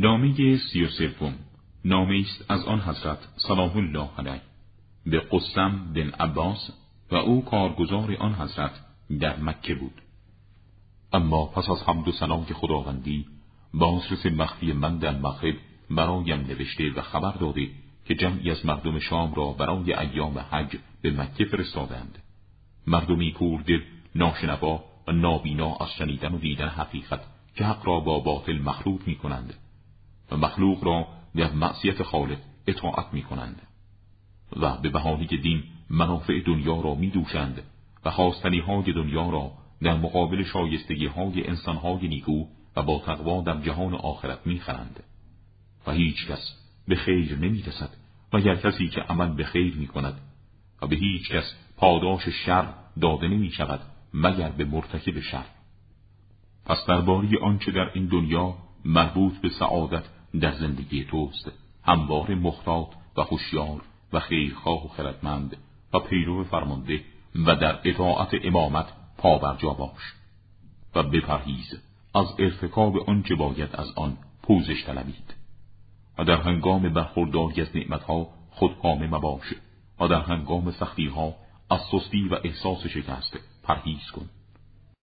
نامه سی و سوم. نامه است از آن حضرت سلام الله علیه. به قسم بن عباس و او کارگزار آن حضرت در مکه بود. اما پس از حمد و سنای خداوندی بازرس مخفی من در مغرب برایم نوشته و خبر داده که جمعی از مردم شام را برای ایام حج به مکه فرستادند. مردمی کوردل ناشنوا و نابینا از شنیدن و دیدن حقیقت که حق را با باطل مخلوط می کنند و مخلوق را در معصیت خالق اطاعت می کنند و به بهانه دین منافع دنیا را می دوشند و خواستنی های دنیا را در مقابل شایستگی های انسان های نیکو و با تقوا در جهان آخرت می خرند. و هیچ کس به خیر نمی رسد و گر کسی که عمل به خیر می کند و به هیچ کس پاداش شر داده نمی شود مگر به مرتکب شر پس درباره آنچه در این دنیا مربوط به سعادت در زندگی توست. هموار مختاط و خوشیار و خیرخواه و خردمند و پیرو فرمانده و در اطاعت امامت پابرجا باش و بپرهیز. از ارتکاب آنچه باید از آن پوزش طلبید. و در هنگام برخورداری از نعمتها خودکامه مباش و در هنگام سختیها از سستی و احساس شکست پرهیز کن.